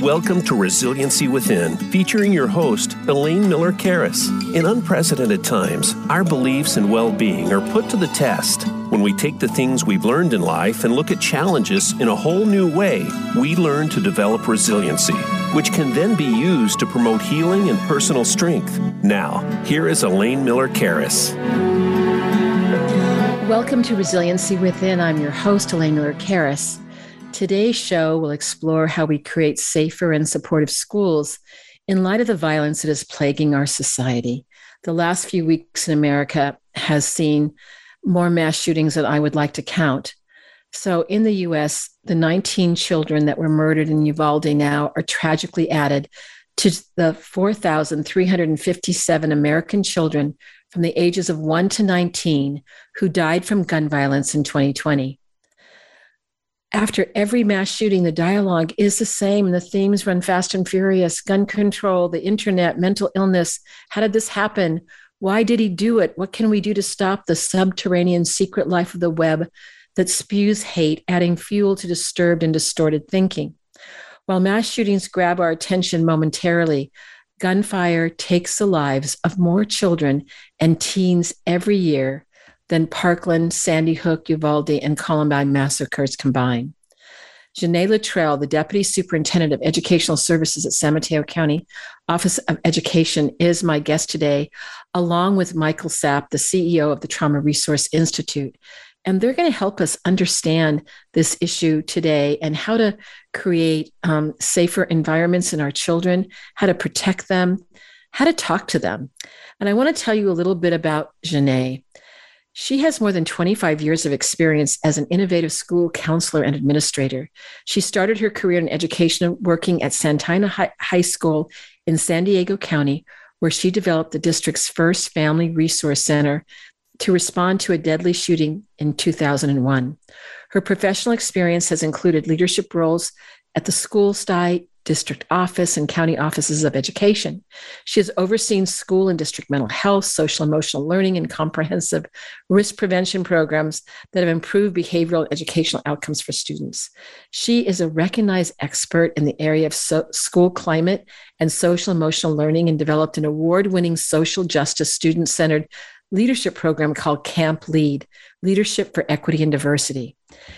Welcome to Resiliency Within, featuring your host, Elaine Miller Karas. In unprecedented times, our beliefs and well being are put to the test. When we take the things we've learned in life and look at challenges in a whole new way, we learn to develop resiliency, which can then be used to promote healing and personal strength. Now, here is Elaine Miller Karas. Welcome to Resiliency Within. I'm your host, Elaine Miller Karas. Today's show will explore how we create safer and supportive schools in light of the violence that is plaguing our society. The last few weeks in America has seen more mass shootings than I would like to count. So, in the US, the 19 children that were murdered in Uvalde now are tragically added to the 4,357 American children from the ages of 1 to 19 who died from gun violence in 2020. After every mass shooting, the dialogue is the same. The themes run fast and furious gun control, the internet, mental illness. How did this happen? Why did he do it? What can we do to stop the subterranean secret life of the web that spews hate, adding fuel to disturbed and distorted thinking? While mass shootings grab our attention momentarily, gunfire takes the lives of more children and teens every year than Parkland, Sandy Hook, Uvalde, and Columbine massacres combined. Jenee Littrell, the Deputy Superintendent of Educational Services at San Mateo County Office of Education, is my guest today, along with Michael Sapp, the CEO of the Trauma Resource Institute. And they're going to help us understand this issue today and how to create um, safer environments in our children, how to protect them, how to talk to them. And I want to tell you a little bit about Jenee. She has more than 25 years of experience as an innovative school counselor and administrator. She started her career in education working at Santana High School in San Diego County, where she developed the district's first family resource center to respond to a deadly shooting in 2001. Her professional experience has included leadership roles at the school site, district office and county offices of education. She has overseen school and district mental health, social emotional learning, and comprehensive risk prevention programs that have improved behavioral and educational outcomes for students. She is a recognized expert in the area of so- school climate and social emotional learning and developed an award winning social justice student centered leadership program called Camp Lead Leadership for Equity and Diversity.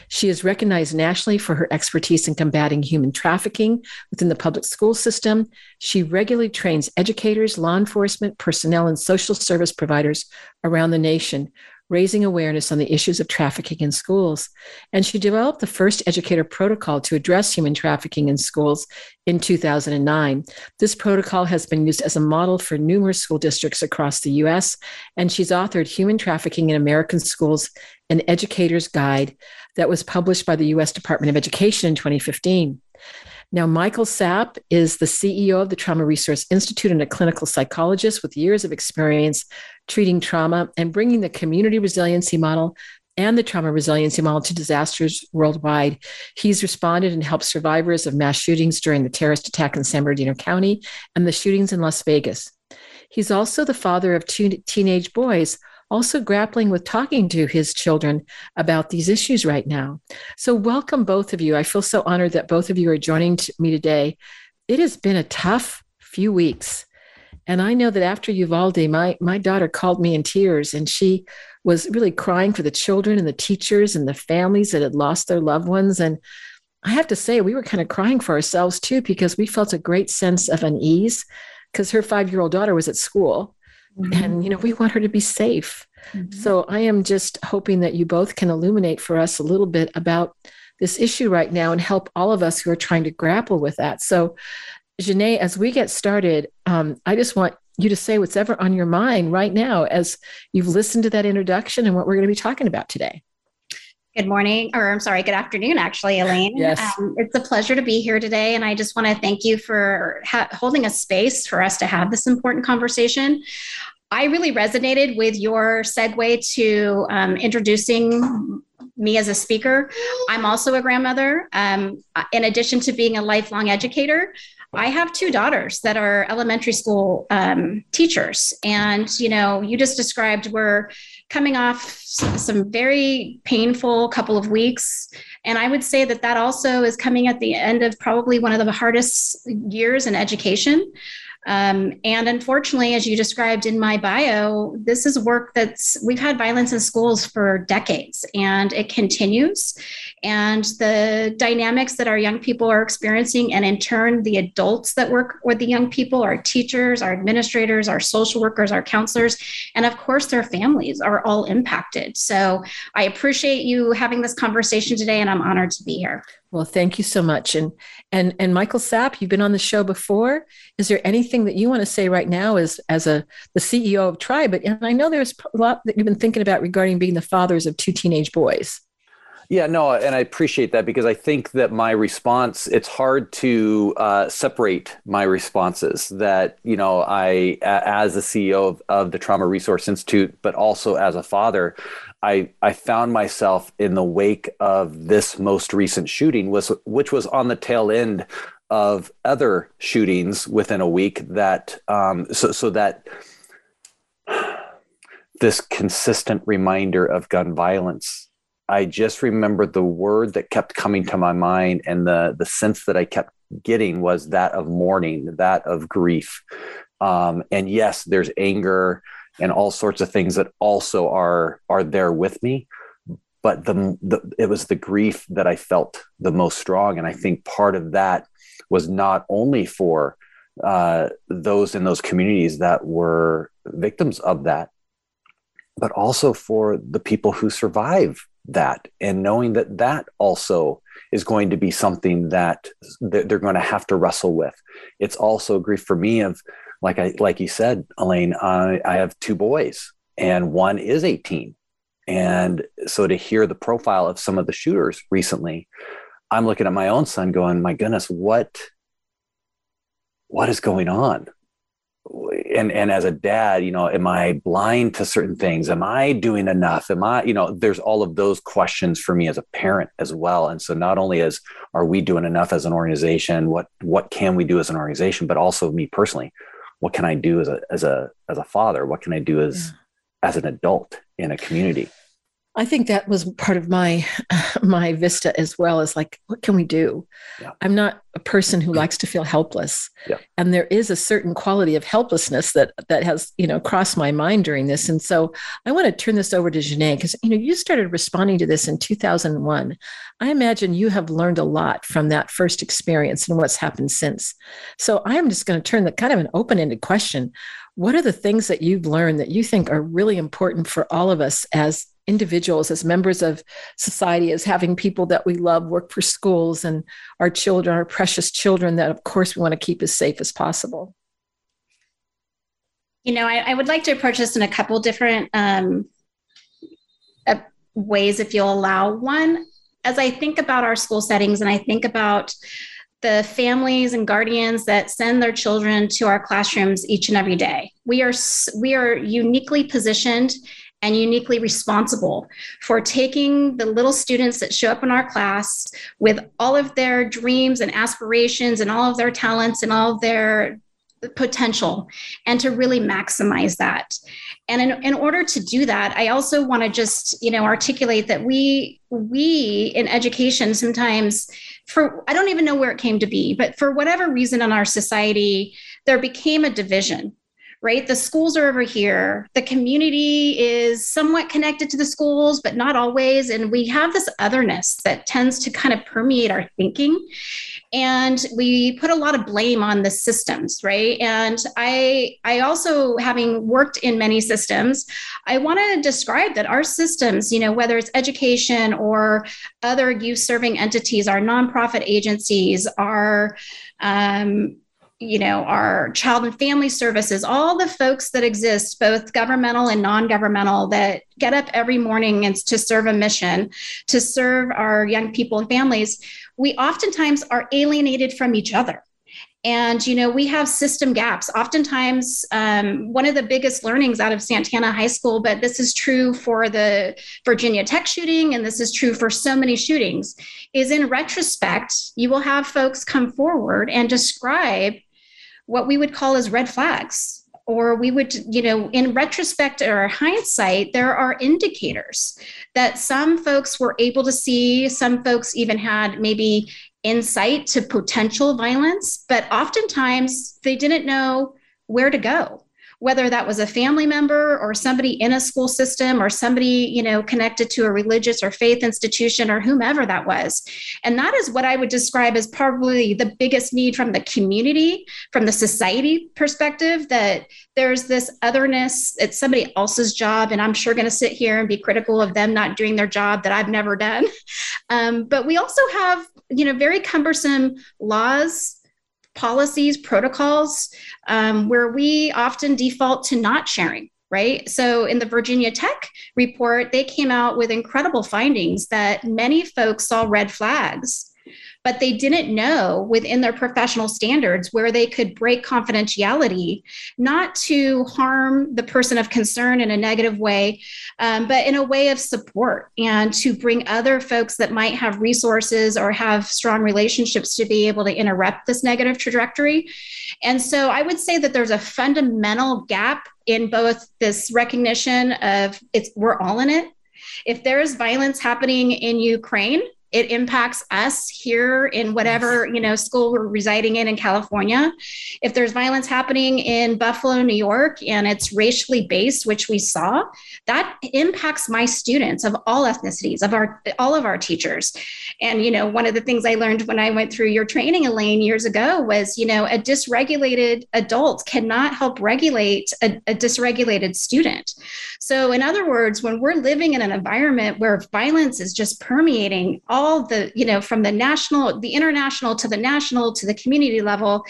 She is recognized nationally for her expertise in combating human trafficking within the public school system. She regularly trains educators, law enforcement, personnel, and social service providers around the nation, raising awareness on the issues of trafficking in schools. And she developed the first educator protocol to address human trafficking in schools in 2009. This protocol has been used as a model for numerous school districts across the US, and she's authored Human Trafficking in American Schools An Educator's Guide that was published by the US Department of Education in 2015. Now, Michael Sapp is the CEO of the Trauma Resource Institute and a clinical psychologist with years of experience treating trauma and bringing the community resiliency model and the trauma resiliency model to disasters worldwide. He's responded and helped survivors of mass shootings during the terrorist attack in San Bernardino County and the shootings in Las Vegas. He's also the father of two teenage boys also grappling with talking to his children about these issues right now. So, welcome both of you. I feel so honored that both of you are joining me today. It has been a tough few weeks. And I know that after Uvalde, my, my daughter called me in tears and she was really crying for the children and the teachers and the families that had lost their loved ones. And I have to say, we were kind of crying for ourselves too, because we felt a great sense of unease because her five year old daughter was at school Mm-hmm. And, you know, we want her to be safe. Mm-hmm. So I am just hoping that you both can illuminate for us a little bit about this issue right now and help all of us who are trying to grapple with that. So, Jenee, as we get started, um, I just want you to say what's ever on your mind right now as you've listened to that introduction and what we're going to be talking about today. Good morning, or I'm sorry, good afternoon, actually, Elaine. Yes. Um, it's a pleasure to be here today. And I just want to thank you for ha- holding a space for us to have this important conversation. I really resonated with your segue to um, introducing me as a speaker, I'm also a grandmother. Um, in addition to being a lifelong educator, I have two daughters that are elementary school um, teachers. And, you know, you just described we're coming off some very painful couple of weeks. And I would say that that also is coming at the end of probably one of the hardest years in education. Um, and unfortunately, as you described in my bio, this is work that's we've had violence in schools for decades and it continues. And the dynamics that our young people are experiencing, and in turn, the adults that work with the young people, our teachers, our administrators, our social workers, our counselors, and of course, their families are all impacted. So I appreciate you having this conversation today, and I'm honored to be here. Well, thank you so much. And and and Michael Sapp, you've been on the show before. Is there anything that you want to say right now as as a the CEO of Tribe? And I know there's a lot that you've been thinking about regarding being the fathers of two teenage boys. Yeah, no, and I appreciate that because I think that my response, it's hard to uh, separate my responses. That, you know, I, as the CEO of, of the Trauma Resource Institute, but also as a father, I, I found myself in the wake of this most recent shooting, was, which was on the tail end of other shootings within a week that um, so, so that this consistent reminder of gun violence i just remembered the word that kept coming to my mind and the the sense that i kept getting was that of mourning that of grief. Um, and yes there's anger and all sorts of things that also are are there with me but the, the it was the grief that i felt the most strong. And i think part of that was not only for uh, those in those communities that were victims of that but also for the people who survive that and knowing that that also is going to be something that they're going to have to wrestle with it's also grief for me of like I like you said, Elaine, I, I have two boys, and one is 18. And so to hear the profile of some of the shooters recently, I'm looking at my own son going, my goodness, what what is going on? And and as a dad, you know, am I blind to certain things? Am I doing enough? Am I, you know, there's all of those questions for me as a parent as well. And so not only as are we doing enough as an organization, what what can we do as an organization, but also me personally, what can I do as a as a as a father? What can I do as yeah. as an adult in a community? I think that was part of my my vista as well as like what can we do? Yeah. I'm not a person who likes to feel helpless. Yeah. And there is a certain quality of helplessness that that has, you know, crossed my mind during this. And so I want to turn this over to Jenee because you know, you started responding to this in 2001. I imagine you have learned a lot from that first experience and what's happened since. So I'm just going to turn the kind of an open-ended question. What are the things that you've learned that you think are really important for all of us as individuals, as members of society, as having people that we love work for schools and our children, our precious children, that of course we want to keep as safe as possible? You know, I, I would like to approach this in a couple different um, uh, ways, if you'll allow. One, as I think about our school settings and I think about the families and guardians that send their children to our classrooms each and every day. We are we are uniquely positioned and uniquely responsible for taking the little students that show up in our class with all of their dreams and aspirations and all of their talents and all of their potential and to really maximize that. And in, in order to do that i also want to just you know articulate that we we in education sometimes for i don't even know where it came to be but for whatever reason in our society there became a division right? The schools are over here. The community is somewhat connected to the schools, but not always. And we have this otherness that tends to kind of permeate our thinking. And we put a lot of blame on the systems, right? And I, I also, having worked in many systems, I want to describe that our systems, you know, whether it's education or other youth serving entities, our nonprofit agencies, our um, you know, our child and family services, all the folks that exist, both governmental and non governmental, that get up every morning and to serve a mission, to serve our young people and families, we oftentimes are alienated from each other. And, you know, we have system gaps. Oftentimes, um, one of the biggest learnings out of Santana High School, but this is true for the Virginia Tech shooting, and this is true for so many shootings, is in retrospect, you will have folks come forward and describe what we would call as red flags. Or we would you know in retrospect or hindsight there are indicators that some folks were able to see some folks even had maybe insight to potential violence, but oftentimes they didn't know where to go whether that was a family member or somebody in a school system or somebody you know connected to a religious or faith institution or whomever that was. And that is what i would describe as probably the biggest need from the community from the society perspective that there's this otherness. It's somebody else's job and i'm sure going to sit here and be critical of them not doing their job that i've never done. Um, but we also have you know very cumbersome laws policies, protocols, um, where we often default to not sharing. Right. So in the Virginia Tech report, they came out with incredible findings that many folks saw red flags but they didn't know within their professional standards where they could break confidentiality, not to harm the person of concern in a negative way, um, but in a way of support and to bring other folks that might have resources or have strong relationships to be able to interrupt this negative trajectory. And so I would say that there's a fundamental gap in both this recognition of it's we're all in it if there is violence happening in Ukraine, it impacts us here in whatever you know school we're residing in in california. If there's violence happening in buffalo new york and it's racially based which we saw that impacts my students of all ethnicities of our all of our teachers. And you know one of the things i learned when i went through your training elaine years ago was you know a dysregulated adult cannot help regulate a, a dysregulated student. So in other words when we're living in an environment where violence is just permeating all all the, you know, from the national, the international to the national to the community level.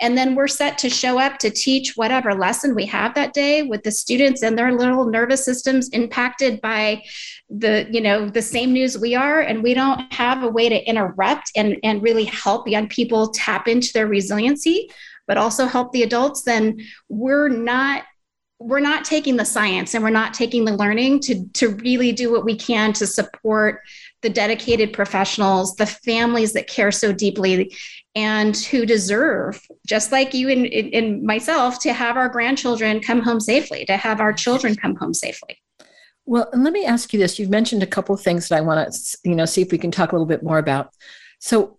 And then we're set to show up to teach whatever lesson we have that day with the students and their little nervous systems impacted by the, you know, the same news we are. And we don't have a way to interrupt and, and really help young people tap into their resiliency, but also help the adults, then we're not we're not taking the science and we're not taking the learning to to really do what we can to support the dedicated professionals, the families that care so deeply and who deserve, just like you and, and myself, to have our grandchildren come home safely, to have our children come home safely. Well, and let me ask you this. You've mentioned a couple of things that I want to, you know, see if we can talk a little bit more about. So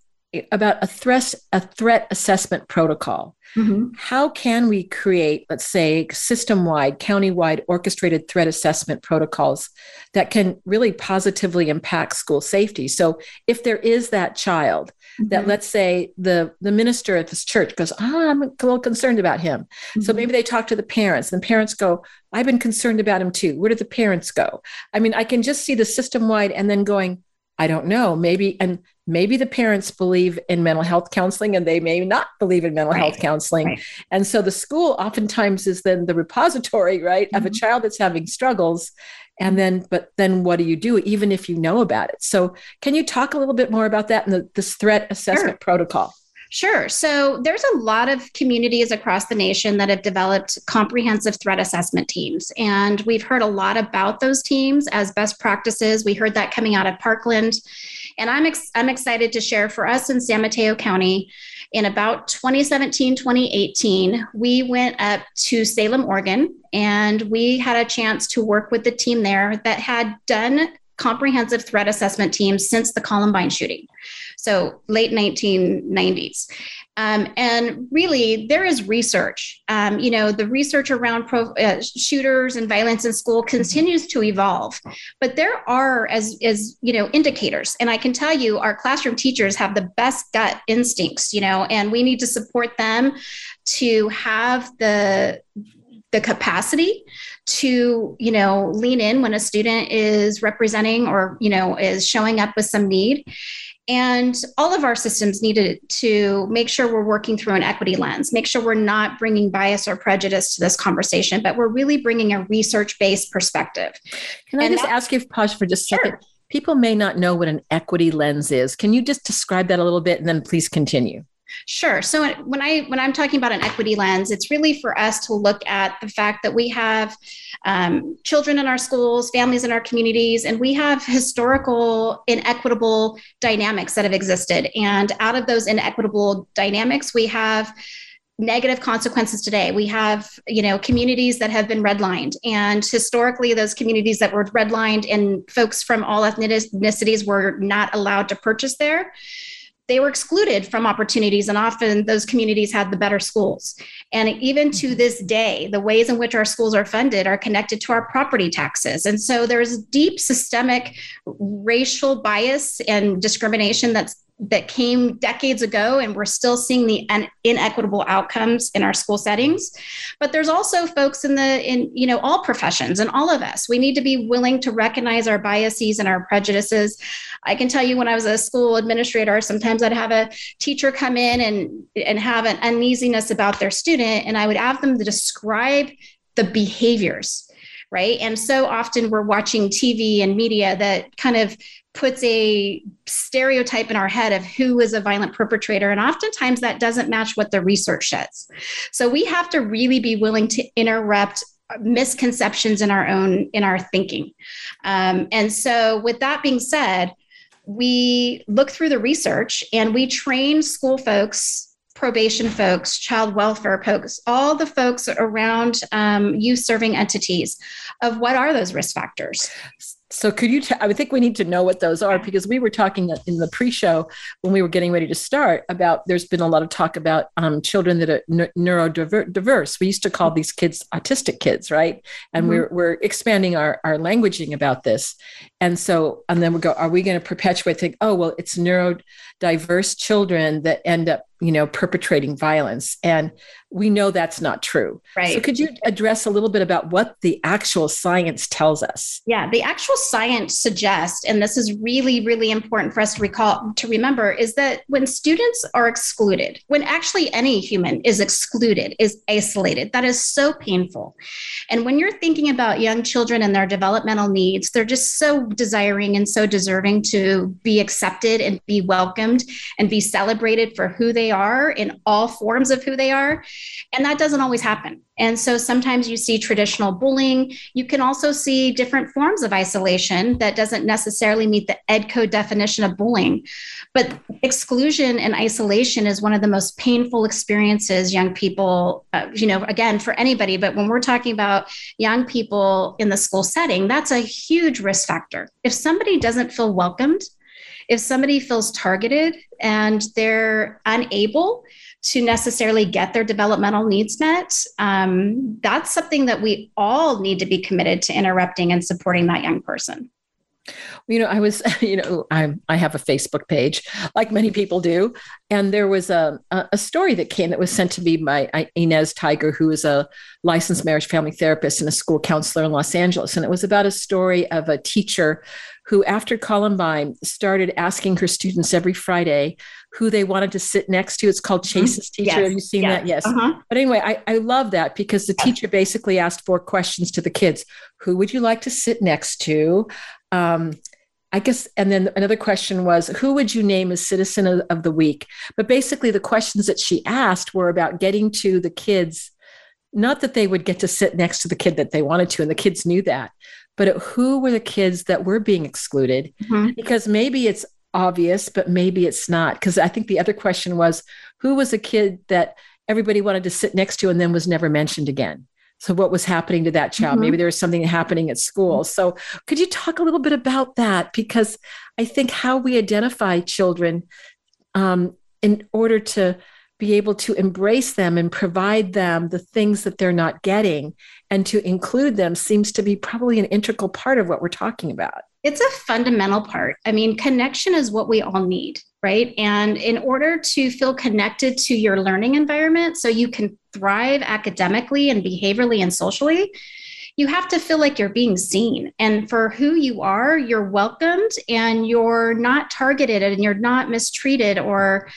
about a threat a threat assessment protocol. Mm-hmm. How can we create, let's say, system wide, county wide orchestrated threat assessment protocols that can really positively impact school safety? So, if there is that child mm-hmm. that, let's say, the, the minister at this church goes, oh, I'm a little concerned about him. Mm-hmm. So, maybe they talk to the parents, and the parents go, I've been concerned about him too. Where do the parents go? I mean, I can just see the system wide and then going, I don't know. Maybe, and maybe the parents believe in mental health counseling and they may not believe in mental right. health counseling. Right. And so the school oftentimes is then the repository, right, mm-hmm. of a mm-hmm. child that's having struggles. And then, but then what do you do, even if you know about it? So, can you talk a little bit more about that and the, this threat assessment sure. protocol? Sure. So there's a lot of communities across the nation that have developed comprehensive threat assessment teams. And we've heard a lot about those teams as best practices. We heard that coming out of Parkland. And I'm, ex- I'm excited to share for us in San Mateo County in about 2017, 2018, we went up to Salem, Oregon, and we had a chance to work with the team there that had done comprehensive threat assessment teams since the Columbine shooting so late 1990s. Um, and really, there is research. Um, you know, the research around pro, uh, shooters and violence in school continues to evolve, but there are, as as you know, indicators. And I can tell you, our classroom teachers have the best gut instincts. You know, and we need to support them to have the the capacity to you know lean in when a student is representing or you know is showing up with some need and all of our systems needed to make sure we're working through an equity lens, make sure we're not bringing bias or prejudice to this conversation, but we're really bringing a research based perspective. Can I and just ask you, pause for just a sure. second? People may not know what an equity lens is. Can you just describe that a little bit and then please continue? Sure. So when I when I'm talking about an equity lens, it's really for us to look at the fact that we have um, children in our schools, families in our communities, and we have historical inequitable dynamics that have existed. And out of those inequitable dynamics, we have negative consequences today. We have, you know, communities that have been redlined, and historically, those communities that were redlined and folks from all ethnicities were not allowed to purchase there they were excluded from opportunities and often those communities had the better schools and even to mm-hmm. this day the ways in which our schools are funded are connected to our property taxes and so there's deep systemic racial bias and discrimination that's that came decades ago and we're still seeing the inequitable outcomes in our school settings. But there's also folks in the in you know all professions and all of us we need to be willing to recognize our biases and our prejudices. I can tell you when i was a school administrator sometimes i'd have a teacher come in and and have an uneasiness about their student and i would have them to describe the behaviors right? And so often we're watching tv and media that kind of puts a stereotype in our head of who is a violent perpetrator. And oftentimes that doesn't match what the research says. So we have to really be willing to interrupt misconceptions in our own in our thinking um, and so with that being said we look through the research and we train school folks probation folks, child welfare folks, all the folks around um, youth serving entities of what are those risk factors. So could you? T- I would think we need to know what those are because we were talking in the pre-show when we were getting ready to start about. There's been a lot of talk about um, children that are n- neurodiverse. We used to call these kids autistic kids, right? And mm-hmm. we're we're expanding our our languaging about this, and so and then we go. Are we going to perpetuate? Think, oh well, it's neurodiverse children that end up you know perpetrating violence. And we know that's not true. Right. so could you address a little bit about what the actual science tells us? Yeah the actual science suggests and this is really really important for us to recall to remember is that when students are excluded when actually any human is excluded is isolated that is so painful. And when you're thinking about young children and their developmental needs they're just so desiring and so deserving to be accepted and be welcomed and be celebrated for who they are in all forms of who they are. And that doesn't always happen. And so sometimes you see traditional bullying. You can also see different forms of isolation that doesn't necessarily meet the ed code definition of bullying. But exclusion and isolation is one of the most painful experiences young people, uh, you know, again, for anybody. But when we're talking about young people in the school setting, that's a huge risk factor. If somebody doesn't feel welcomed, if somebody feels targeted and they're unable to necessarily get their developmental needs met, um, that's something that we all need to be committed to interrupting and supporting that young person. You know, I was, you know, I I have a Facebook page, like many people do, and there was a a story that came that was sent to me by Inez Tiger, who is a licensed marriage family therapist and a school counselor in Los Angeles, and it was about a story of a teacher who, after Columbine, started asking her students every Friday who they wanted to sit next to. It's called mm-hmm. Chase's Teacher. Yes. Have you seen yes. that? Yes. Uh-huh. But anyway, I, I love that because the teacher basically asked four questions to the kids Who would you like to sit next to? Um, I guess, and then another question was, who would you name as citizen of, of, the week? But basically, the questions that she asked were about getting to the kids, not that they would get to sit next to the kid that they wanted to, and the kids knew that, but who were the kids that were being excluded? Mm-hmm. Because maybe it's obvious, but maybe it's not. Because I think the other question was who was a kid that everybody wanted to sit next to and then was never mentioned again? So, what was happening to that child? Mm-hmm. Maybe there was something happening at school. So, could you talk a little bit about that? Because I think how we identify children um, in order to be able to embrace them and provide them the things that they're not getting and to include them seems to be probably an integral part of what we're talking about. It's a fundamental part. I mean, connection is what we all need, right? And in order to feel connected to your learning environment so you can thrive academically and behaviorally and socially, you have to feel like you're being seen. And for who you are, you're welcomed and you're not targeted and you're not mistreated or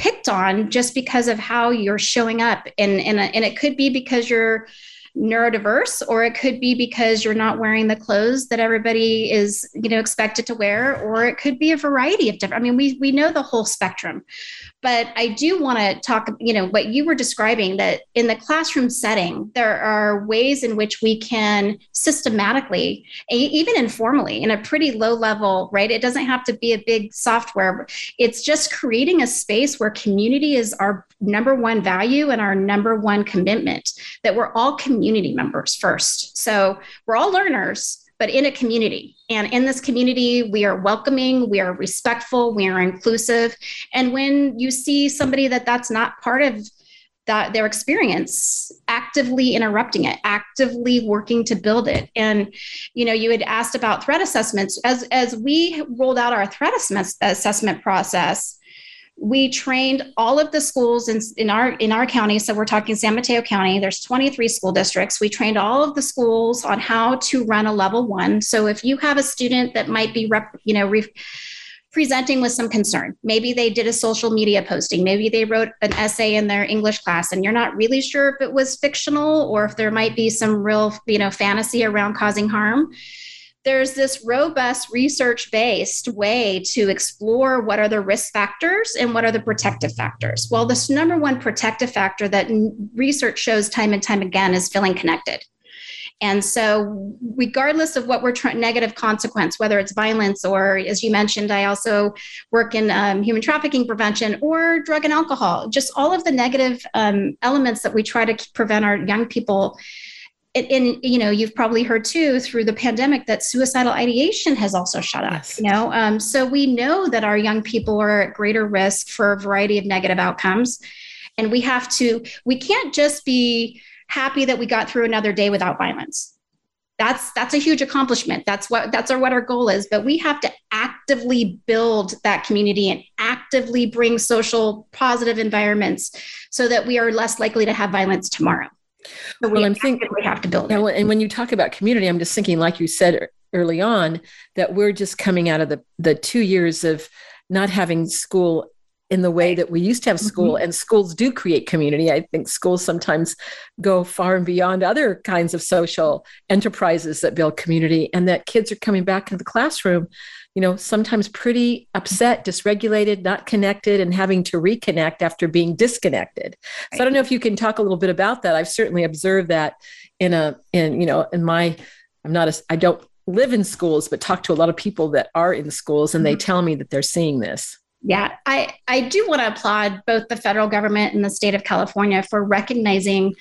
picked on just because of how you're showing up. And and, and it could be because you're neurodiverse or it could be because you're not wearing the clothes that everybody is you know expected to wear or it could be a variety of different i mean we we know the whole spectrum but i do want to talk you know what you were describing that in the classroom setting there are ways in which we can systematically even informally in a pretty low level right? It doesn't have to be a big software. It's just creating a space where community is our number one value and our number one commitment that we're all community members first. So we're all learners but in a community. And in this community, we are welcoming, we are respectful, we are inclusive. And when you see somebody that that's not part of that their experience actively interrupting it actively working to build it and you know you had asked about threat assessments as as we rolled out our threat assessment assessment process we trained all of the schools in, in our in our county. So we're talking san mateo county. There's 23 school districts. We trained all of the schools on how to run a level one. So if you have a student that might be rep, you know re, presenting with some concern maybe they did a social media posting maybe they wrote an essay in their english class and you're not really sure if it was fictional or if there might be some real you know fantasy around causing harm there's this robust research based way to explore what are the risk factors and what are the protective factors. Well, this number one protective factor that research shows time and time again is feeling connected. And so, regardless of what we're trying, negative consequence, whether it's violence or, as you mentioned, I also work in um, human trafficking prevention or drug and alcohol, just all of the negative um, elements that we try to prevent our young people and, and, you know you've probably heard too through the pandemic that suicidal ideation has also shot up yes. you know? Um, so we know that our young people are at greater risk for a variety of negative outcomes. And we have to we can't just be happy that we got through another day without violence. That's that's a huge accomplishment. That's what that's our, what our goal is. But we have to actively build that community and actively bring social positive environments so that we are less likely to have violence tomorrow so we well, I'm thinking we have to build it. And when you talk about community, I'm just thinking, like you said early on, that we're just coming out of the the two years of not having school in the way that we used to have school mm-hmm. and schools do create community i think schools sometimes go far and beyond other kinds of social enterprises that build community and that kids are coming back into the classroom you know, sometimes pretty upset, dysregulated, not connected, and having to reconnect after being disconnected. Right. So I don't know if you can talk a little bit about that. I've certainly observed that in a, in, you know, in my, I'm not a, I don't live in schools, but talk to a lot of people that are in schools and mm-hmm. they tell me that they're seeing this. Yeah, I, I do want to applaud both the federal government and the state of California for recognizing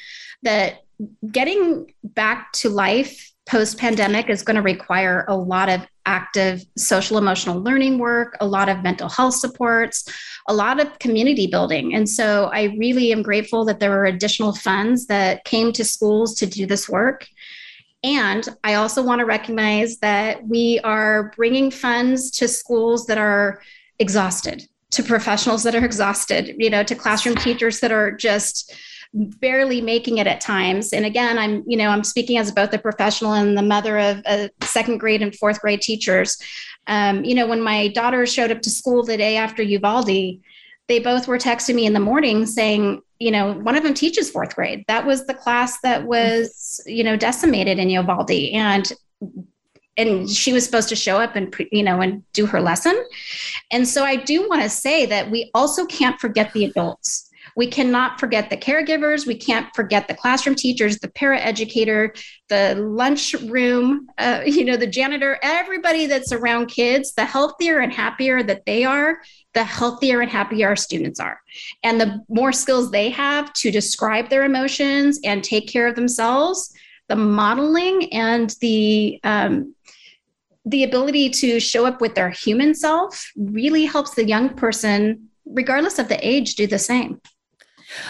that getting back to life post pandemic is going to require a lot of active social emotional learning work, a lot of mental health supports, a lot of community building. And so I really am grateful that there were additional funds that came to schools to do this work. And I also want to recognize that we are bringing funds to schools that are exhausted, to professionals that are exhausted, you know, to classroom teachers that are just barely making it at times. And again, I'm, you know, I'm speaking as both a professional and the mother of a second grade and fourth grade teachers. Um, you know, when my daughter showed up to school the day after Uvalde, they both were texting me in the morning saying, you know, one of them teaches fourth grade. That was the class that was, you know, decimated in Uvalde. And and she was supposed to show up and you know and do her lesson and so i do want to say that we also can't forget the adults we cannot forget the caregivers. We can't forget the classroom teachers, the paraeducator, the lunchroom, uh, you know, the janitor, everybody that's around kids. The healthier and happier that they are, the healthier and happier our students are. And the more skills they have to describe their emotions and take care of themselves, the modeling and the um, the ability to show up with their human self really helps the young person regardless of the age do the same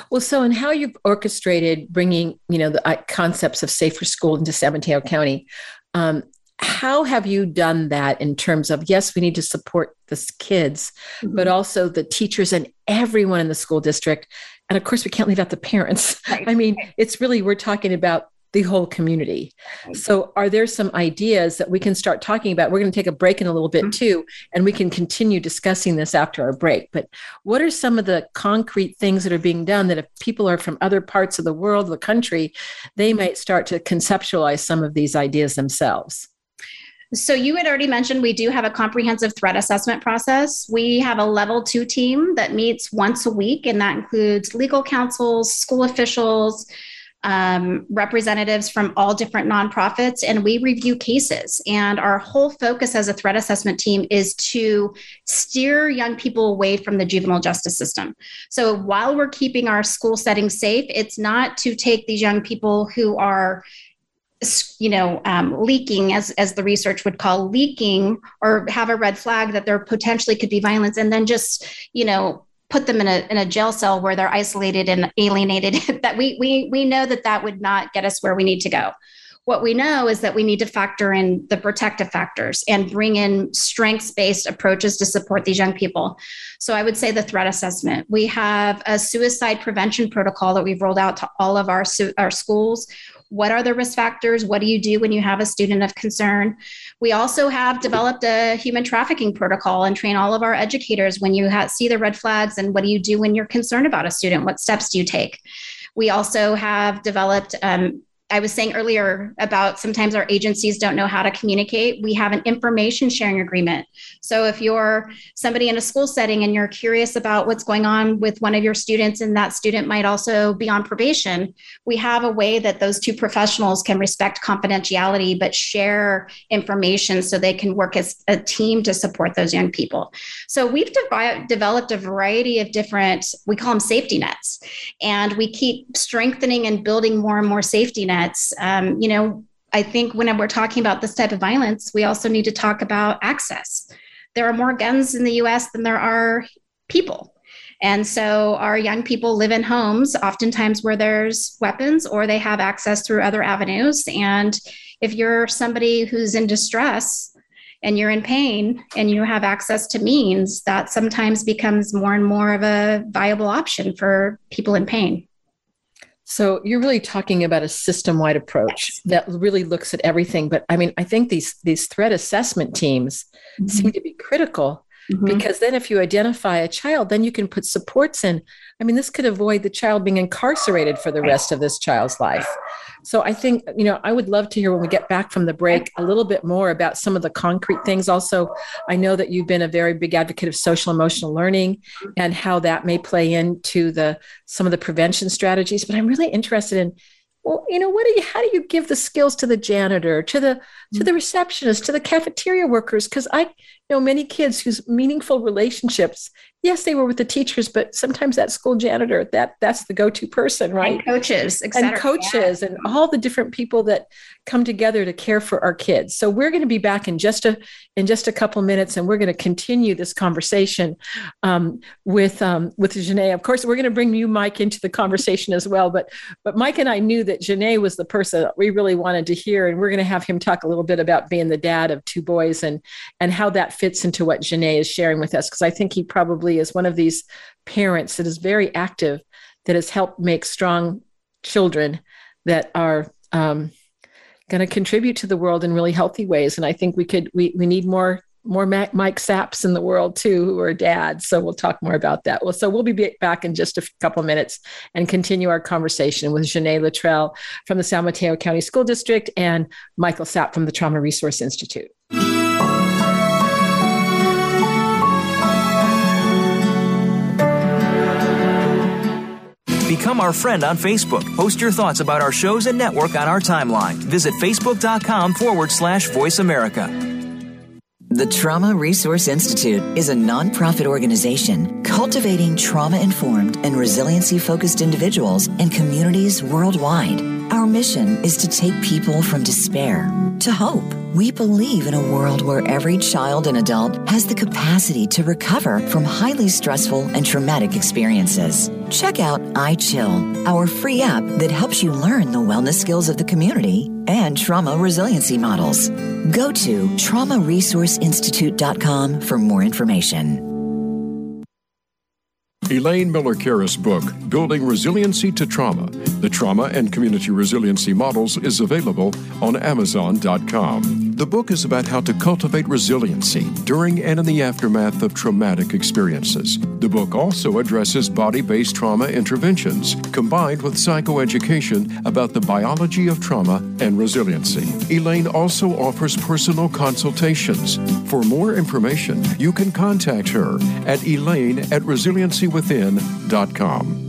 well, so and how you've orchestrated bringing, you know, the uh, concepts of safer school into San Mateo County. Um, how have you done that in terms of yes, we need to support the kids, mm-hmm. but also the teachers and everyone in the school district, and of course we can't leave out the parents. Right. I mean, it's really we're talking about the whole community. So, are there some ideas that we can start talking about? We're going to take a break in a little bit mm-hmm. too, and we can continue discussing this after our break. But what are some of the concrete things that are being done that if people are from other parts of the world, the country, they might start to conceptualize some of these ideas themselves? So, you had already mentioned we do have a comprehensive threat assessment process. We have a level two team that meets once a week, and that includes legal counsels, school officials, um, representatives from all different nonprofits, and we review cases. And our whole focus as a threat assessment team is to steer young people away from the juvenile justice system. So while we're keeping our school setting safe, it's not to take these young people who are you know um, leaking as as the research would call leaking or have a red flag that there potentially could be violence and then just you know put them in a, in a jail cell where they're isolated and alienated that we, we we know that that would not get us where we need to go. What we know is that we need to factor in the protective factors and bring in strengths based approaches to support these young people. So i would say the threat assessment. We have a suicide prevention protocol that we've rolled out to all of our, our schools what are the risk factors? What do you do when you have a student of concern? We also have developed a human trafficking protocol and train all of our educators when you have, see the red flags and what do you do when you're concerned about a student? What steps do you take? We also have developed um, I was saying earlier about sometimes our agencies don't know how to communicate. We have an information sharing agreement. So if you're somebody in a school setting and you're curious about what's going on with one of your students, and that student might also be on probation, we have a way that those two professionals can respect confidentiality but share information so they can work as a team to support those young people. So we've de- developed a variety of different, we call them safety nets, and we keep strengthening and building more and more safety nets um, you know, I think when we're talking about this type of violence, we also need to talk about access. There are more guns in the US than there are people. And so our young people live in homes, oftentimes where there's weapons or they have access through other avenues. And if you're somebody who's in distress and you're in pain and you have access to means, that sometimes becomes more and more of a viable option for people in pain. So you're really talking about a system-wide approach yes. that really looks at everything. But I mean, I think these these threat assessment teams mm-hmm. seem to be critical mm-hmm. because then if you identify a child, then you can put supports in. I mean, this could avoid the child being incarcerated for the rest of this child's life. So I think, you know, I would love to hear when we get back from the break a little bit more about some of the concrete things. Also, I know that you've been a very big advocate of social emotional learning and how that may play into the some of the prevention strategies, but I'm really interested in well, you know, what do you how do you give the skills to the janitor, to the to the receptionist, to the cafeteria workers? Because I know many kids whose meaningful relationships yes they were with the teachers but sometimes that school janitor that that's the go-to person right and coaches exactly. and coaches yeah. and all the different people that come together to care for our kids so we're going to be back in just a in just a couple minutes and we're going to continue this conversation um, with um, with Jenee of course we're going to bring you Mike into the conversation as well but but Mike and I knew that Jenee was the person that we really wanted to hear and we're going to have him talk a little bit about being the dad of two boys and and how that fits into what Jenee is sharing with us because I think he probably is one of these parents that is very active that has helped make strong children that are um, going to contribute to the world in really healthy ways. And I think we could we we need more more Mike Saps in the world too, who are dads. So we'll talk more about that. Well, so we'll be back in just a couple minutes and continue our conversation with Jenee Littrell from the San Mateo County School District and Michael Sapp from the Trauma Resource Institute. Become our friend on Facebook. Post your thoughts about our shows and network on our timeline. Visit facebook.com forward slash voice America. The Trauma Resource Institute is a nonprofit organization cultivating trauma informed and resiliency focused individuals and communities worldwide. Our mission is to take people from despair to hope. We believe in a world where every child and adult has the capacity to recover from highly stressful and traumatic experiences. Check out iChill, our free app that helps you learn the wellness skills of the community and trauma resiliency models. Go to traumaresourceinstitute.com for more information. Elaine Miller Karas' book, Building Resiliency to Trauma The Trauma and Community Resiliency Models, is available on Amazon.com. The book is about how to cultivate resiliency during and in the aftermath of traumatic experiences. The book also addresses body based trauma interventions combined with psychoeducation about the biology of trauma and resiliency. Elaine also offers personal consultations. For more information, you can contact her at elaine at resiliencywithin.com.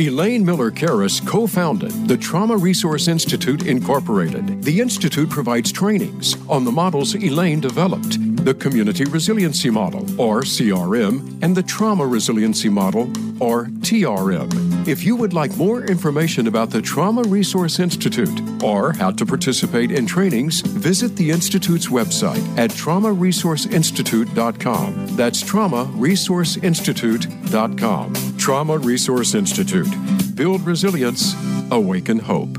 Elaine Miller Karas co founded the Trauma Resource Institute, Incorporated. The Institute provides trainings on the models Elaine developed the Community Resiliency Model, or CRM, and the Trauma Resiliency Model, or TRM. If you would like more information about the Trauma Resource Institute or how to participate in trainings, visit the Institute's website at traumaresourceinstitute.com. That's traumaresourceinstitute.com. Trauma Resource Institute. Build resilience, awaken hope.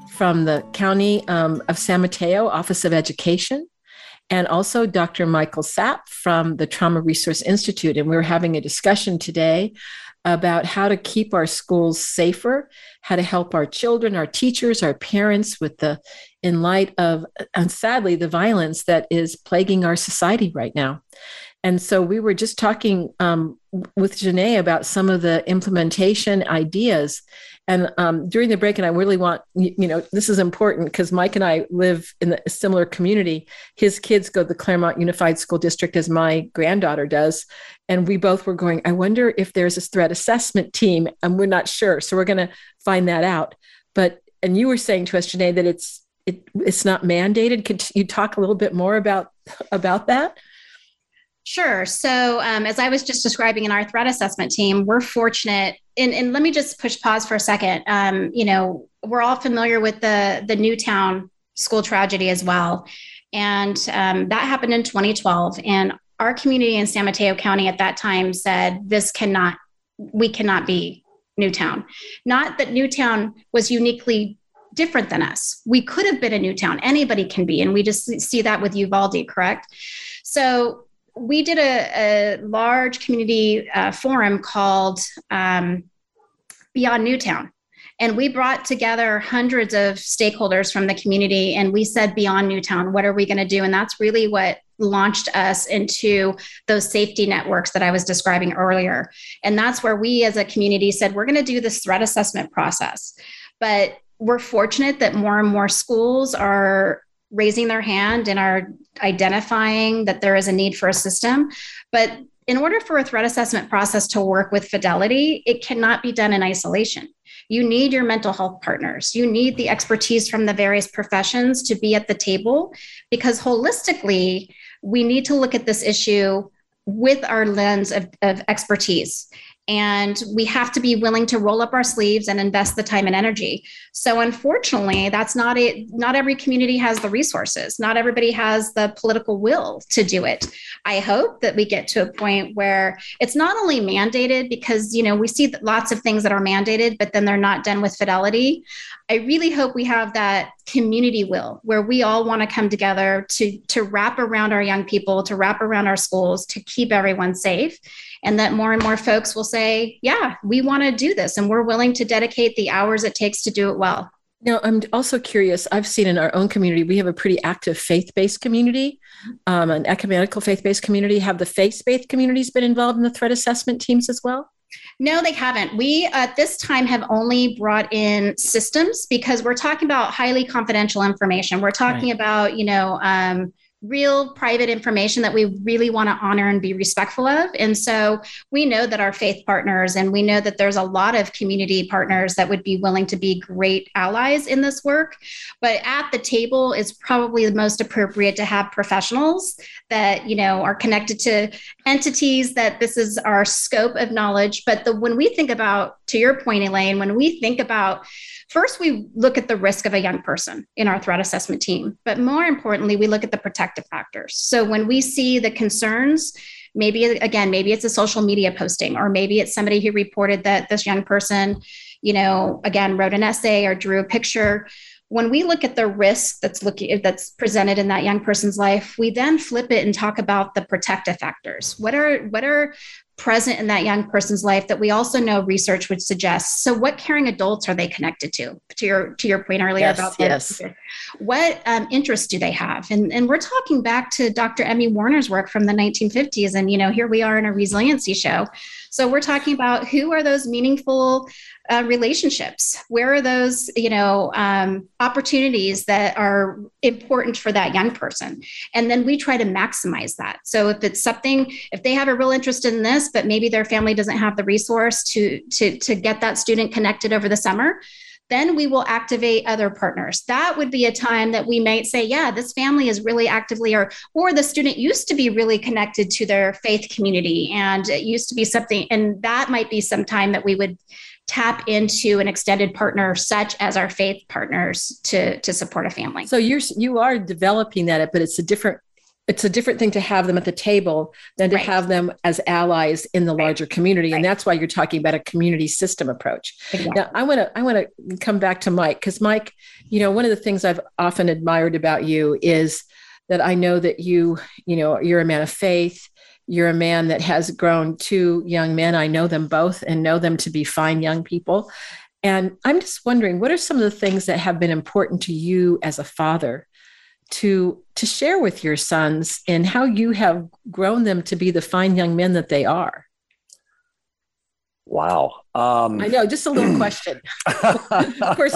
from the County um, of San Mateo Office of Education, and also Dr. Michael Sapp from the Trauma Resource Institute. And we're having a discussion today about how to keep our schools safer, how to help our children, our teachers, our parents with the, in light of, and sadly, the violence that is plaguing our society right now. And so we were just talking um, with Jenee about some of the implementation ideas. And um, during the break, and I really want, you, know, this is important because Mike and I live in a similar community. His kids go to the Claremont Unified School District as my granddaughter does. And we both were going, I wonder if there's a threat assessment team. And we're not sure. So we're going to find that out. But, and you were saying to us, Jenee, that it's, it, it's not mandated. Could you talk a little bit more about, about that? Sure. So, um, as I was just describing in our threat assessment team, we're fortunate. And, and let me just push pause for a second. Um, you know, we're all familiar with the the Newtown school tragedy as well, and um, that happened in 2012. And our community in San Mateo County at that time said, "This cannot, we cannot be Newtown." Not that Newtown was uniquely different than us. We could have been a Newtown. Anybody can be, and we just see that with Uvalde, correct? So we did a, a large community uh, forum called um, Beyond Newtown. And we brought together hundreds of stakeholders from the community and we said, Beyond Newtown, what are we going to do? And that's really what launched us into those safety networks that I was describing earlier. And that's where we as a community said, we're going to do this threat assessment process. But we're fortunate that more and more schools are raising their hand and are identifying that there is a need for a system. But in order for a threat assessment process to work with fidelity, it cannot be done in isolation. You need your mental health partners. You need the expertise from the various professions to be at the table because holistically, we need to look at this issue with our lens of, of expertise and we have to be willing to roll up our sleeves and invest the time and energy. So unfortunately that's not it. Not every community has the resources. Not everybody has the political will to do it. I hope that we get to a point where it's not only mandated because you know we see lots of things that are mandated but then they're not done with fidelity. I really hope we have that community will where we all want to come together to to wrap around our young people to wrap around our schools to keep everyone safe and that more and more folks will say, yeah, we want to do this and we're willing to dedicate the hours it takes to do it well. Now, I'm also curious. I've seen in our own community, we have a pretty active faith based community, um, an ecumenical faith based community. Have the faith based communities been involved in the threat assessment teams as well? No, they haven't. We at this time have only brought in systems because we're talking about highly confidential information. We're talking right. about, you know, um, real private information that we really want to honor and be respectful of. And so we know that our faith partners and we know that there's a lot of community partners that would be willing to be great allies in this work. But at the table is probably the most appropriate to have professionals that, you know, are connected to entities that this is our scope of knowledge. But the when we think about, to your point, Elaine, when we think about First, we look at the risk of a young person in our threat assessment team, but more importantly, we look at the protective factors. So when we see the concerns, maybe again, maybe it's a social media posting, or maybe it's somebody who reported that this young person, you know, again, wrote an essay or drew a picture when we look at the risk that's looking that's presented in that young person's life we then flip it and talk about the protective factors what are what are present in that young person's life that we also know research would suggest. So, what caring adults are they connected to? To your to your point earlier yes, about yes. what um, interests do they have? And and we're talking back to Dr. Emmy Werner's work from the 1950s, and you know here we are in a resiliency show. So we're talking about who are those meaningful uh, relationships? Where are those, you know, um, opportunities that are important for that young person? And then we try to maximize that. So if it's something, if they have a real interest in this, but maybe their family doesn't have the resource to to to get that student connected over the summer, then we will activate other partners. That would be a time that we might say yeah this family is really actively or or the student used to be really connected to their faith community and it used to be something and that might be some time that we would tap into an extended partner such as our faith partners to to support a family. So you're you are developing that but it's a different it's a different thing to have them at the table than to right. have them as allies in the larger community right. and that's why you're talking about a community system approach exactly. now i want to i want to come back to mike because mike you know one of the things i've often admired about you is that i know that you you know you're a man of faith you're a man that has grown two young men i know them both and know them to be fine young people and i'm just wondering what are some of the things that have been important to you as a father to to share with your sons and how you have grown them to be the fine young men that they are. Wow. Um, i know just a little question. Of course.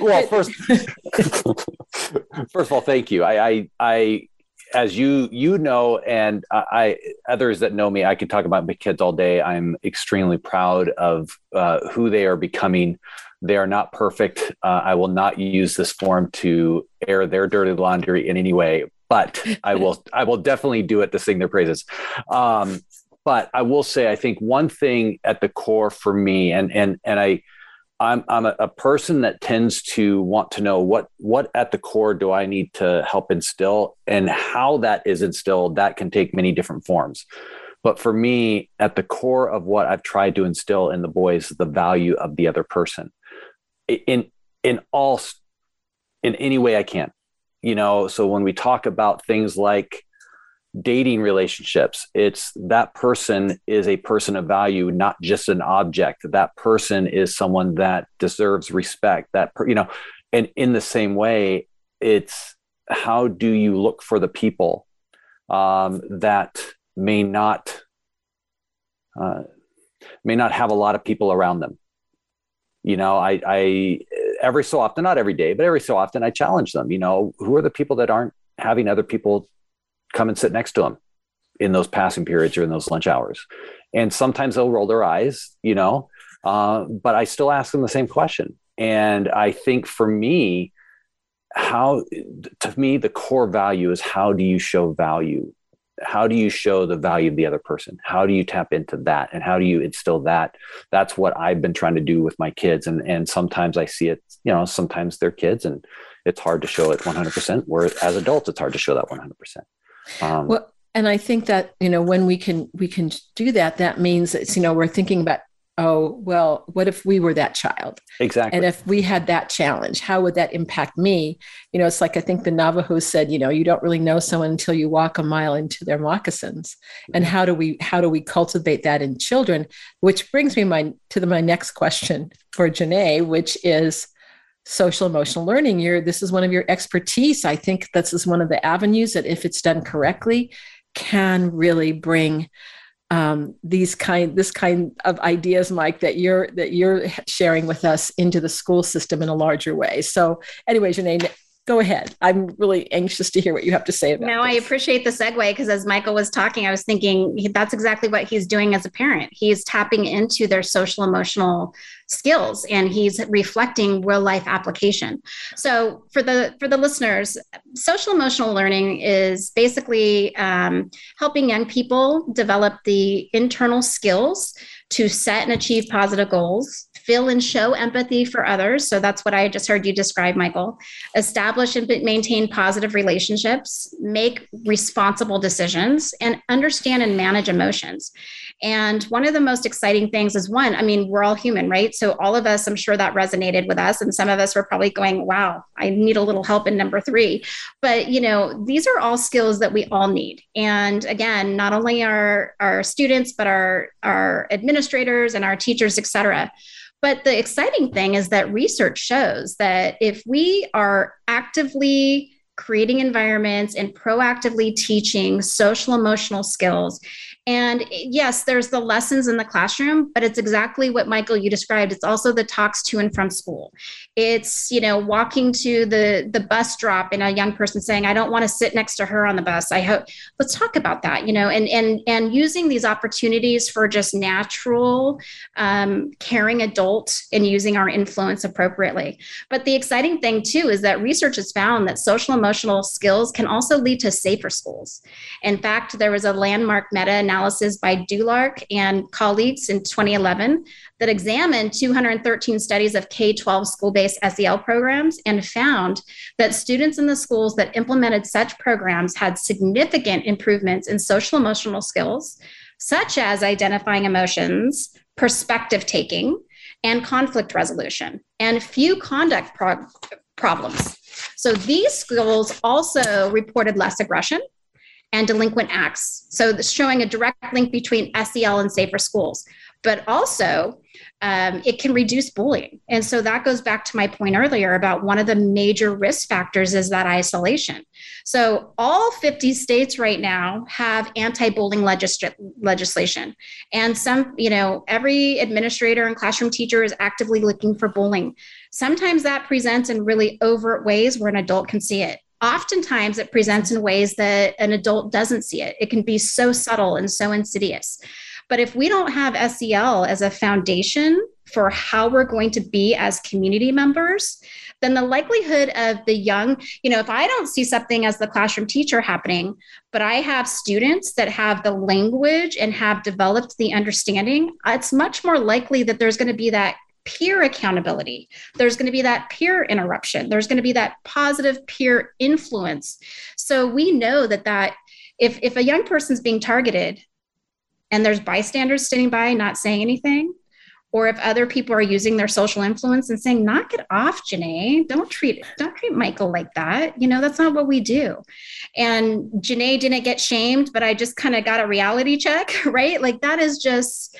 Well first first of all thank you. I, I i as you you know and i others that know me i can talk about my kids all day i'm extremely proud of uh, who they are becoming they are not perfect. Uh, I will not use this form to air their dirty laundry in any way, but I will. I will definitely do it to sing their praises. Um, but I will say, I think one thing at the core for me, and and and I, I'm I'm a, a person that tends to want to know what what at the core do I need to help instill, and how that is instilled. That can take many different forms. But for me, at the core of what I've tried to instill in the boys, the value of the other person in in all in any way I can. You know, so when we talk about things like dating relationships, it's that person is a person of value, not just an object. That person is someone that deserves respect. That per, you know, and in the same way, it's how do you look for the people um, that may not uh, may not have a lot of people around them you know I, I every so often not every day but every so often i challenge them you know who are the people that aren't having other people come and sit next to them in those passing periods or in those lunch hours. And sometimes they'll roll their eyes you know uh, but i still ask them the same question. And i think for me how to me the core value is how do you show value? How do you show the value of the other person? How do you tap into that? And how do you instill that? That's what i've been trying to do with my kids. And and sometimes i see it you know sometimes they're kids and it's hard to show it 100% where as adults it's hard to show that 100% um, well and i think that you know when we can we can do that that means it's you know we're thinking about oh well what if we were that child? Exactly. and if we had that challenge how would that impact me? You know it's like i think the navajo said you know you don't really know someone until you walk a mile into their moccasins. And how do we how do we cultivate that in children? Which brings me my to the, my next question for Jenee which is social emotional learning. You're this is one of your expertise. I think this is one of the avenues that if it's done correctly can really bring um, these kind this kind of ideas mike that you're that you're sharing with us into the school system in a larger way. So anyways your Jenee, go ahead. I'm really anxious to hear what you have to say about No, this. I appreciate the segue because as Michael was talking, I was thinking that's exactly what he's doing as a parent. He's tapping into their social emotional skills and he's reflecting real life application. So for the for the listeners, social emotional learning is basically um, helping young people develop the internal skills to set and achieve positive goals feel and show empathy for others. So that's what I just heard you describe, Michael. Establish and maintain positive relationships, make responsible decisions, and understand and manage emotions. And one of the most exciting things is one, I mean, we're all human, right? So all of us, I'm sure that resonated with us. And some of us were probably going, wow, I need a little help in number three. But, you know, these are all skills that we all need. And again, not only our, our students, but our, our administrators and our teachers, et cetera. But the exciting thing is that research shows that if we are actively creating environments and proactively teaching social emotional skills and yes, there's the lessons in the classroom, but it's exactly what Michael you described. It's also the talks to and from school. It's, you know, walking to the the bus drop and a young person saying, I don't want to sit next to her on the bus. I hope let's talk about that, you know, and and and using these opportunities for just natural um, caring adult and using our influence appropriately. But the exciting thing too is that research has found that social emotional skills can also lead to safer schools. In fact, there was a landmark meta analysis by Durlak and colleagues in 2011 that examined 213 studies of K 12 school based SEL programs and found that students in the schools that implemented such programs had significant improvements in social emotional skills, such as identifying emotions, perspective taking, and conflict resolution, and few conduct pro- problems. So these schools also reported less aggression, and delinquent acts. So showing a direct link between SEL and safer schools, but also um, it can reduce bullying. And so that goes back to my point earlier about one of the major risk factors is that isolation. So all 50 states right now have anti-bullying legisl- legislation. And some, you know, every administrator and classroom teacher is actively looking for bullying. Sometimes that presents in really overt ways where an adult can see it oftentimes it presents in ways that an adult doesn't see it. It can be so subtle and so insidious. But if we don't have SEL as a foundation for how we're going to be as community members, then the likelihood of the young, you know, if I don't see something as the classroom teacher happening, but I have students that have the language and have developed the understanding, it's much more likely that there's going to be that peer accountability. There's going to be that peer interruption. There's going to be that positive peer influence. So we know that that if if a young person's being targeted and there's bystanders sitting by not saying anything, or if other people are using their social influence and saying, knock it off, Jenee, don't treat don't treat Michael like that. You know, that's not what we do. And Jenee didn't get shamed, but I just kind of got a reality check, right? Like that is just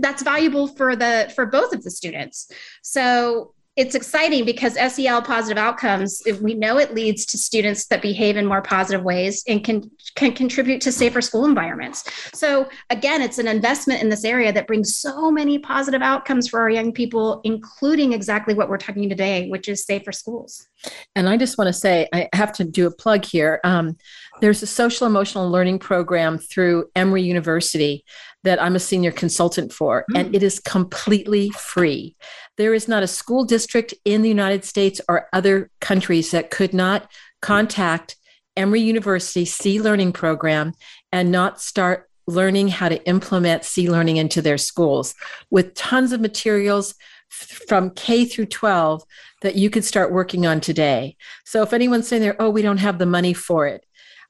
that's valuable for the for both of the students so it's exciting because SEL positive outcomes, we know it leads to students that behave in more positive ways and can can contribute to safer school environments. So again, it's an investment in this area that brings so many positive outcomes for our young people, including exactly what we're talking today, which is safer schools. And I just want to say, I have to do a plug here. Um, there's a social emotional learning program through Emory University that I'm a senior consultant for, mm. and it is completely free. There is not a school district in the United States or other countries that could not contact Emory University SEE Learning program and not start learning how to implement SEE learning into their schools with tons of materials from K through 12 that you could start working on today. So if anyone's saying there, oh, we don't have the money for it,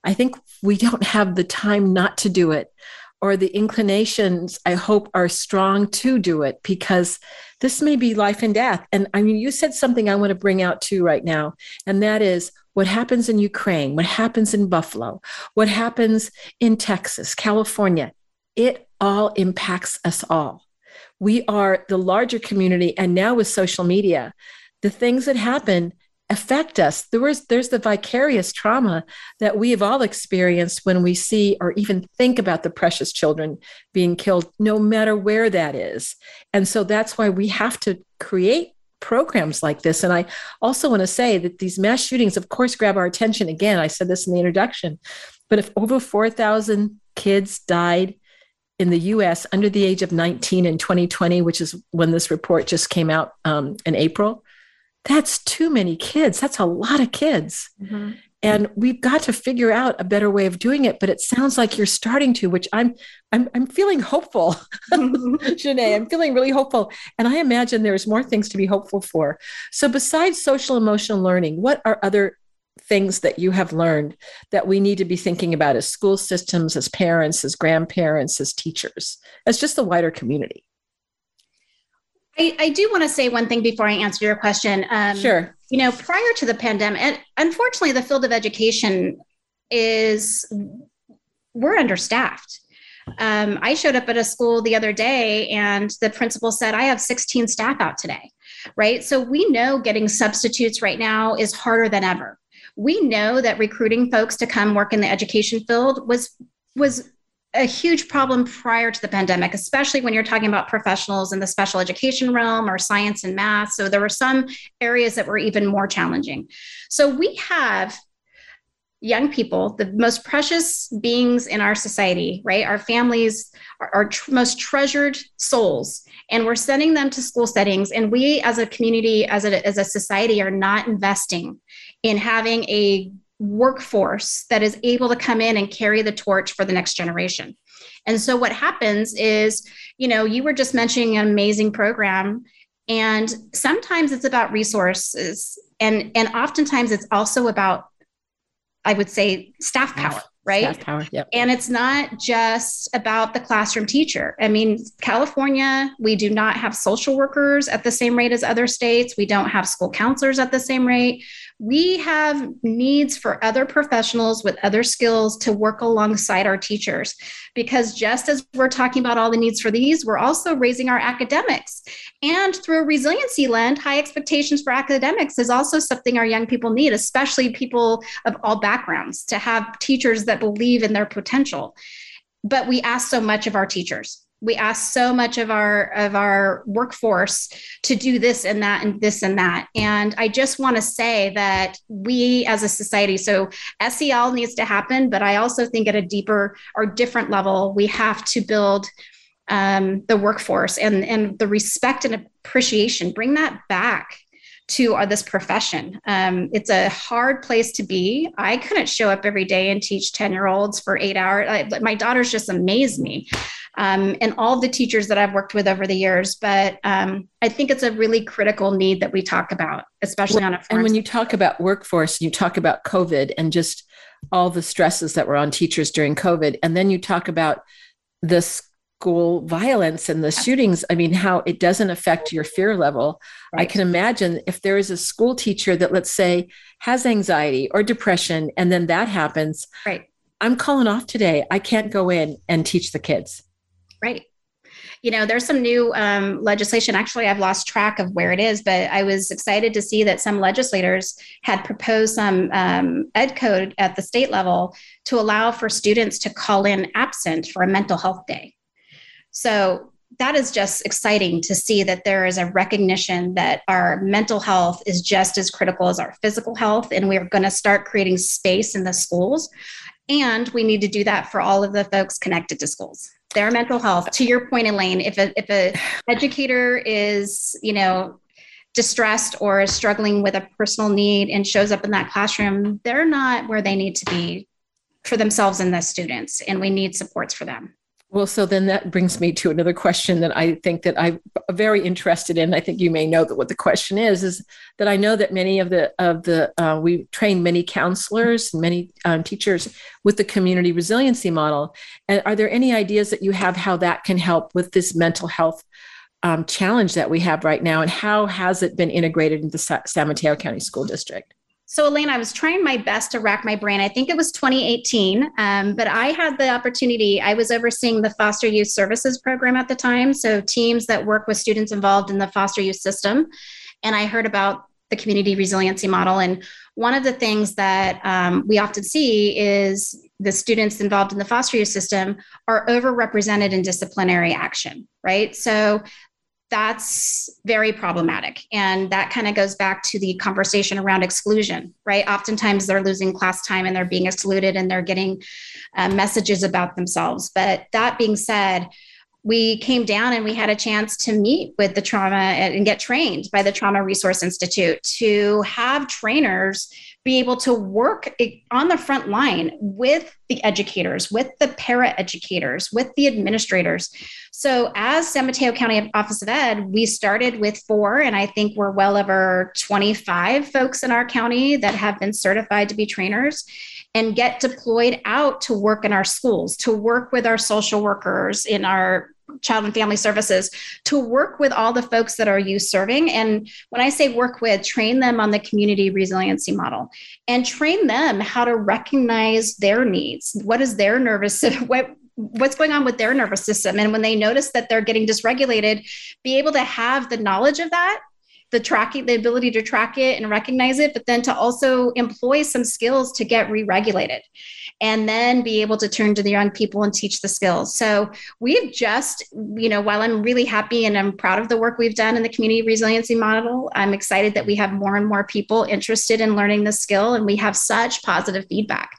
I think we don't have the time not to do it or the inclinations, I hope, are strong to do it because this may be life and death. And I mean, you said something I want to bring out too right now, and that is what happens in Ukraine, what happens in Buffalo, what happens in Texas, California. It all impacts us all. We are the larger community. And now with social media, the things that happen affect us. There was, there's the vicarious trauma that we have all experienced when we see or even think about the precious children being killed, no matter where that is. And so that's why we have to create programs like this. And I also want to say that these mass shootings, of course, grab our attention. Again, I said this in the introduction, but if over 4,000 kids died in the US under the age of 19 in 2020, which is when this report just came out um, in April, that's too many kids. That's a lot of kids. Mm-hmm. And we've got to figure out a better way of doing it. But it sounds like you're starting to, which I'm I'm I'm feeling hopeful. Jenee, I'm feeling really hopeful. And I imagine there's more things to be hopeful for. So besides social emotional learning, what are other things that you have learned that we need to be thinking about as school systems, as parents, as grandparents, as teachers, as just the wider community? I, I do want to say one thing before I answer your question. Um, sure. You know, prior to the pandemic, and unfortunately, the field of education is we're understaffed. Um, I showed up at a school the other day, and the principal said, "I have 16 staff out today." Right. So we know getting substitutes right now is harder than ever. We know that recruiting folks to come work in the education field was was a huge problem prior to the pandemic, especially when you're talking about professionals in the special education realm or science and math. So there were some areas that were even more challenging. So we have young people, the most precious beings in our society, right? Our families, our, our tr- most treasured souls, and we're sending them to school settings. And we, as a community, as a, as a society, are not investing in having a workforce that is able to come in and carry the torch for the next generation. And so what happens is, you know, you were just mentioning an amazing program and sometimes it's about resources and and oftentimes it's also about I would say staff power right? Staff power, yep. And it's not just about the classroom teacher. I mean, California, we do not have social workers at the same rate as other states. We don't have school counselors at the same rate we have needs for other professionals with other skills to work alongside our teachers. Because just as we're talking about all the needs for these we're also raising our academics. And through a resiliency lens high expectations for academics is also something our young people need especially people of all backgrounds to have teachers that believe in their potential. But we ask so much of our teachers we ask so much of our of our workforce to do this and that and this and that. And i just want to say that we as a society so sel needs to happen but i also think at a deeper or different level we have to build um, the workforce and and the respect and appreciation. Bring that back to uh, this profession. Um, it's a hard place to be. I couldn't show up every day and teach 10 year olds for eight hours. I, my daughters just amaze me um, and all the teachers that I've worked with over the years. But um, I think it's a really critical need that we talk about, especially well, on a. And when you talk about workforce, you talk about COVID and just all the stresses that were on teachers during COVID, and then you talk about the school violence and the shootings. I mean, how it doesn't affect your fear level. Right. I can imagine if there is a school teacher that, let's say, has anxiety or depression, and then that happens. Right. I'm calling off today. I can't go in and teach the kids. Right. You know, there's some new um, legislation. Actually, I've lost track of where it is, but I was excited to see that some legislators had proposed some um, ed code at the state level to allow for students to call in absent for a mental health day. So that is just exciting to see that there is a recognition that our mental health is just as critical as our physical health. And we're going to start creating space in the schools. And we need to do that for all of the folks connected to schools their mental health to your point elaine if a if a educator is you know distressed or is struggling with a personal need and shows up in that classroom, they're not where they need to be for themselves and the students, and we need supports for them. Well, so then that brings me to another question that I think that I'm very interested in. I think you may know that what the question is is that I know that many of the of the uh, we train many counselors and many um, teachers with the community resiliency model. And are there any ideas that you have how that can help with this mental health um, challenge that we have right now, and how has it been integrated into Sa- San Mateo County School District? So, Elaine, I was trying my best to rack my brain. I think it was 2018, um, but I had the opportunity. I was overseeing the foster youth services program at the time. So, teams that work with students involved in the foster youth system. And I heard about the community resiliency model. And one of the things that um, we often see is the students involved in the foster youth system are overrepresented in disciplinary action, right? So that's very problematic. And that kind of goes back to the conversation around exclusion, right? Oftentimes they're losing class time and they're being excluded and they're getting uh, messages about themselves. But that being said, we came down and we had a chance to meet with the trauma and get trained by the Trauma Resource Institute to have trainers be able to work on the front line with the educators, with the para educators, with the administrators. So, as San Mateo County Office of Ed, we started with four, and I think we're well over 25 folks in our county that have been certified to be trainers and get deployed out to work in our schools, to work with our social workers in our child and family services to work with all the folks that are youth serving. And when i say work with train them on the community resiliency model and train them how to recognize their needs. What is their nervous what what's going on with their nervous system? And when they notice that they're getting dysregulated be able to have the knowledge of that the tracking, the ability to track it and recognize it, but then to also employ some skills to get re-regulated and then be able to turn to the young people and teach the skills. So we've just, you know, while I'm really happy and I'm proud of the work we've done in the community resiliency model, I'm excited that we have more and more people interested in learning the skill. And we have such positive feedback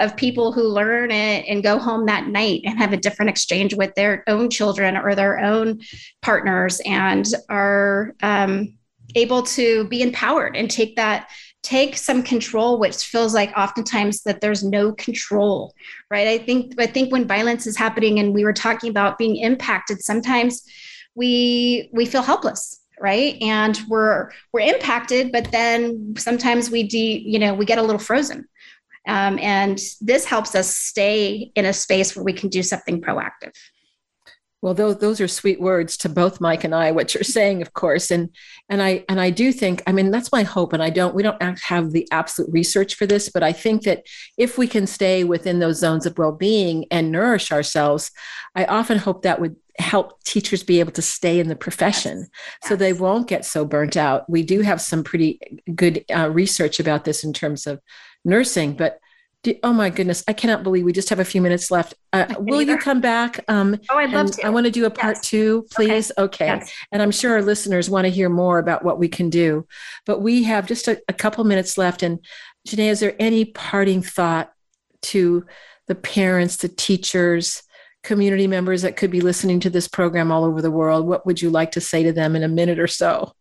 of people who learn it and go home that night and have a different exchange with their own children or their own partners and are um, able to be empowered and take that take some control which feels like oftentimes that there's no control right? I think i think when violence is happening and we were talking about being impacted sometimes we we feel helpless right? And we're we're impacted but then sometimes we de you know we get a little frozen. Um, and this helps us stay in a space where we can do something proactive well, those those are sweet words to both Mike and I. What you're saying, of course, and and I and I do think. I mean, that's my hope. And I don't. We don't have the absolute research for this, but I think that if we can stay within those zones of well-being and nourish ourselves, I often hope that would help teachers be able to stay in the profession yes. so they won't get so burnt out. We do have some pretty good uh, research about this in terms of nursing, but do, oh my goodness, I cannot believe we just have a few minutes left. Uh, will you come back? Um, oh, I'd love to. I want to do a part yes. two, please. Okay. okay. Yes. And I'm sure our listeners want to hear more about what we can do. But we have just a, a couple minutes left. And Jenee, is there any parting thought to the parents, the teachers, community members that could be listening to this program all over the world? What would you like to say to them in a minute or so?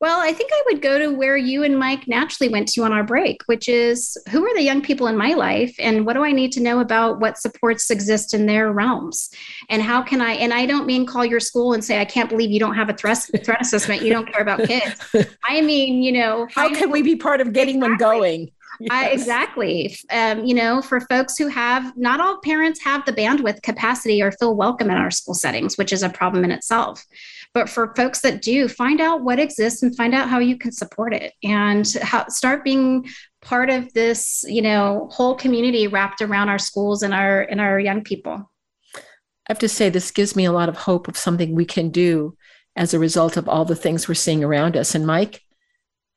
Well, I think I would go to where you and Mike naturally went to on our break, which is who are the young people in my life and what do I need to know about what supports exist in their realms? And how can I, and I don't mean call your school and say, I can't believe you don't have a threat, threat assessment. You don't care about kids. I mean, you know, how can we be part of getting exactly. them going? Yes. I, exactly. Um, you know, for folks who have, not all parents have the bandwidth capacity or feel welcome in our school settings, which is a problem in itself. But for folks that do, find out what exists and find out how you can support it and how, start being part of this, you know, whole community wrapped around our schools and our and our young people. I have to say, this gives me a lot of hope of something we can do as a result of all the things we're seeing around us. And Mike,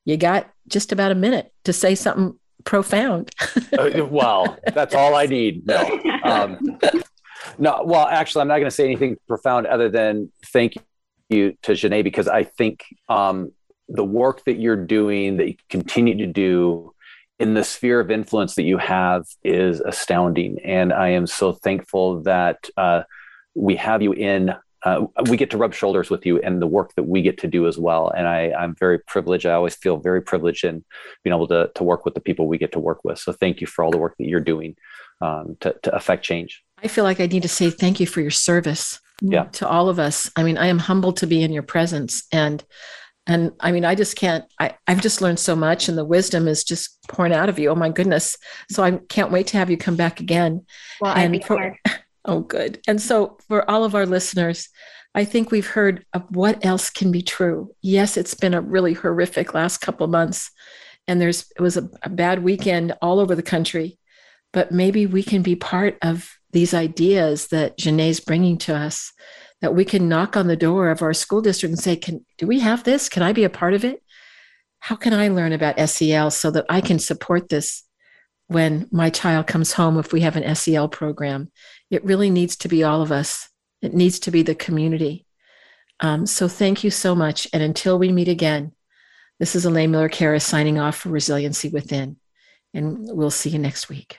you got just about a minute to say something profound. uh, well, that's all I need. No, um, no. Well, actually, I'm not going to say anything profound other than thank you to Jenee because I think um, the work that you're doing, that you continue to do in the sphere of influence that you have is astounding. And I am so thankful that uh, we have you in uh, we get to rub shoulders with you and the work that we get to do as well. And I, I'm very privileged. I always feel very privileged in being able to, to work with the people we get to work with. So thank you for all the work that you're doing um, to, to affect change. I feel like I need to say thank you for your service yeah. to all of us. I mean, I am humbled to be in your presence and and I mean, I just can't, I, I've just learned so much and the wisdom is just pouring out of you. Oh my goodness. So I can't wait to have you come back again. Well, and I'd for, Oh, good. And so for all of our listeners, I think we've heard of what else can be true. Yes, it's been a really horrific last couple months and there's, it was a, a bad weekend all over the country, but maybe we can be part of these ideas that Jenee's bringing to us that we can knock on the door of our school district and say, "Can do we have this? Can I be a part of it? How can I learn about SEL so that I can support this when my child comes home if we have an SEL program? It really needs to be all of us. It needs to be the community. Um, so thank you so much. And until we meet again, this is Elaine Miller Karas signing off for Resiliency Within. And we'll see you next week.